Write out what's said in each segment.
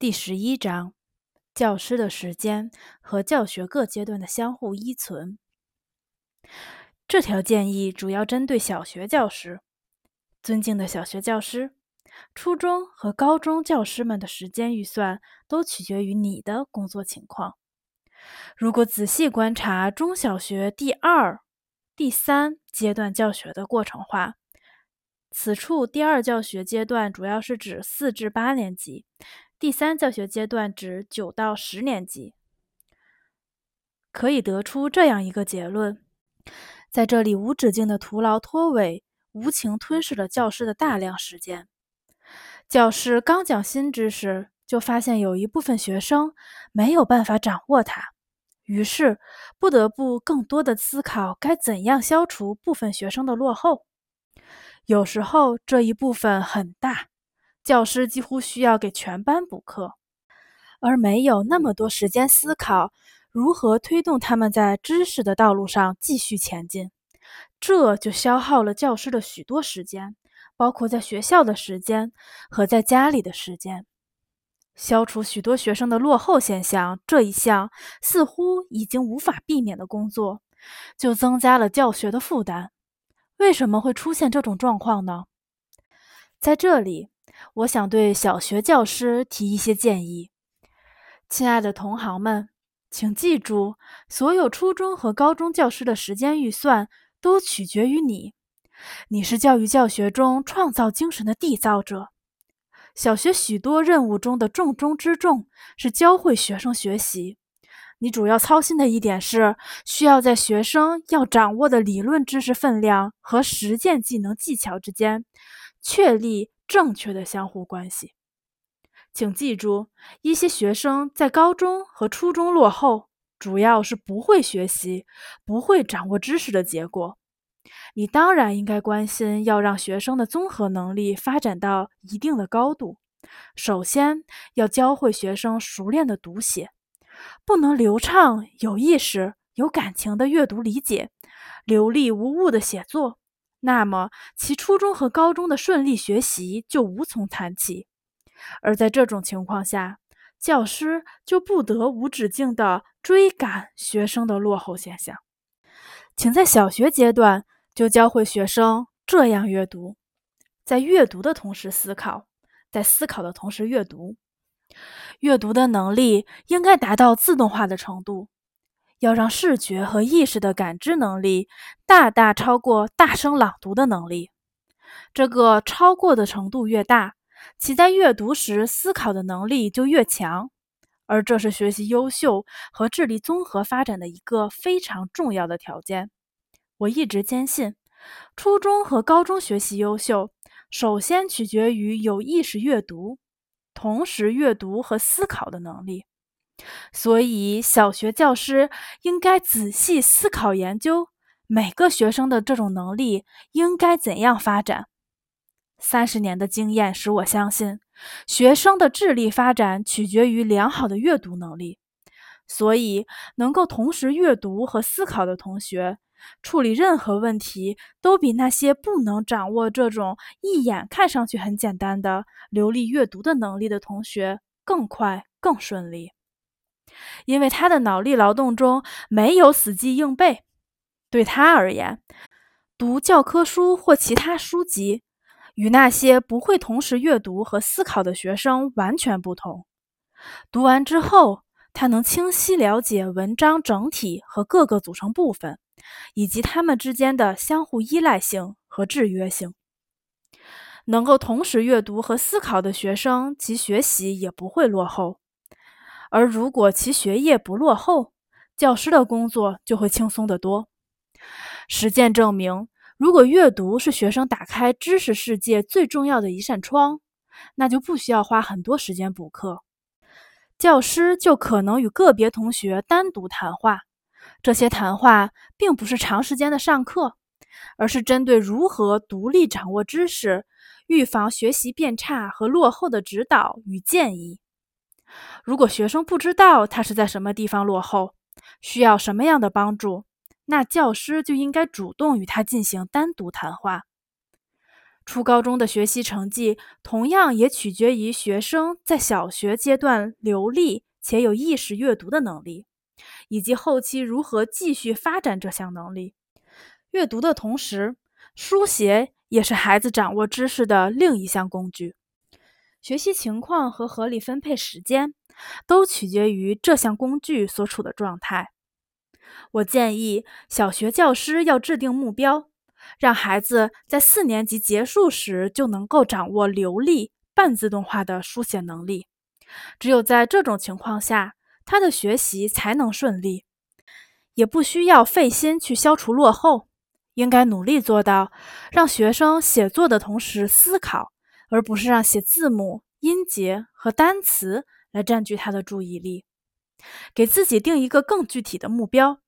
第十一章：教师的时间和教学各阶段的相互依存。这条建议主要针对小学教师。尊敬的小学教师，初中和高中教师们的时间预算都取决于你的工作情况。如果仔细观察中小学第二、第三阶段教学的过程化，此处第二教学阶段主要是指四至八年级，第三教学阶段指九到十年级。可以得出这样一个结论：在这里无止境的徒劳拖尾，无情吞噬了教师的大量时间。教师刚讲新知识，就发现有一部分学生没有办法掌握它，于是不得不更多的思考该怎样消除部分学生的落后。有时候这一部分很大，教师几乎需要给全班补课，而没有那么多时间思考如何推动他们在知识的道路上继续前进。这就消耗了教师的许多时间，包括在学校的时间和在家里的时间。消除许多学生的落后现象这一项似乎已经无法避免的工作，就增加了教学的负担。为什么会出现这种状况呢？在这里，我想对小学教师提一些建议。亲爱的同行们，请记住，所有初中和高中教师的时间预算都取决于你。你是教育教学中创造精神的缔造者。小学许多任务中的重中之重是教会学生学习。你主要操心的一点是，需要在学生要掌握的理论知识分量和实践技能技巧之间确立正确的相互关系。请记住，一些学生在高中和初中落后，主要是不会学习、不会掌握知识的结果。你当然应该关心要让学生的综合能力发展到一定的高度。首先要教会学生熟练的读写。不能流畅、有意识、有感情的阅读理解，流利无误的写作，那么其初中和高中的顺利学习就无从谈起。而在这种情况下，教师就不得无止境地追赶学生的落后现象。请在小学阶段就教会学生这样阅读：在阅读的同时思考，在思考的同时阅读。阅读的能力应该达到自动化的程度，要让视觉和意识的感知能力大大超过大声朗读的能力。这个超过的程度越大，其在阅读时思考的能力就越强，而这是学习优秀和智力综合发展的一个非常重要的条件。我一直坚信，初中和高中学习优秀，首先取决于有意识阅读。同时阅读和思考的能力，所以小学教师应该仔细思考研究每个学生的这种能力应该怎样发展。三十年的经验使我相信，学生的智力发展取决于良好的阅读能力，所以能够同时阅读和思考的同学。处理任何问题都比那些不能掌握这种一眼看上去很简单的流利阅读的能力的同学更快更顺利，因为他的脑力劳动中没有死记硬背。对他而言，读教科书或其他书籍与那些不会同时阅读和思考的学生完全不同。读完之后，他能清晰了解文章整体和各个组成部分。以及他们之间的相互依赖性和制约性。能够同时阅读和思考的学生，其学习也不会落后；而如果其学业不落后，教师的工作就会轻松得多。实践证明，如果阅读是学生打开知识世界最重要的一扇窗，那就不需要花很多时间补课，教师就可能与个别同学单独谈话。这些谈话并不是长时间的上课，而是针对如何独立掌握知识、预防学习变差和落后的指导与建议。如果学生不知道他是在什么地方落后，需要什么样的帮助，那教师就应该主动与他进行单独谈话。初高中的学习成绩同样也取决于学生在小学阶段流利且有意识阅读的能力，以及后期如何继续发展这项能力。阅读的同时，书写也是孩子掌握知识的另一项工具。学习情况和合理分配时间，都取决于这项工具所处的状态。我建议小学教师要制定目标。让孩子在四年级结束时就能够掌握流利半自动化的书写能力。只有在这种情况下，他的学习才能顺利，也不需要费心去消除落后。应该努力做到，让学生写作的同时思考，而不是让写字母、音节和单词来占据他的注意力。给自己定一个更具体的目标，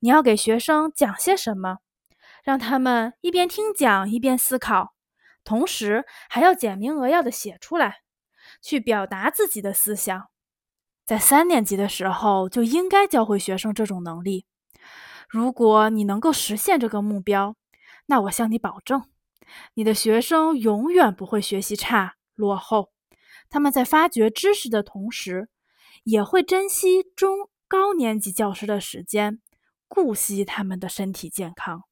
你要给学生讲些什么？让他们一边听讲一边思考，同时还要简明扼要的写出来，去表达自己的思想。在三年级的时候就应该教会学生这种能力。如果你能够实现这个目标，那我向你保证，你的学生永远不会学习差落后。他们在发掘知识的同时，也会珍惜中高年级教师的时间，顾惜他们的身体健康。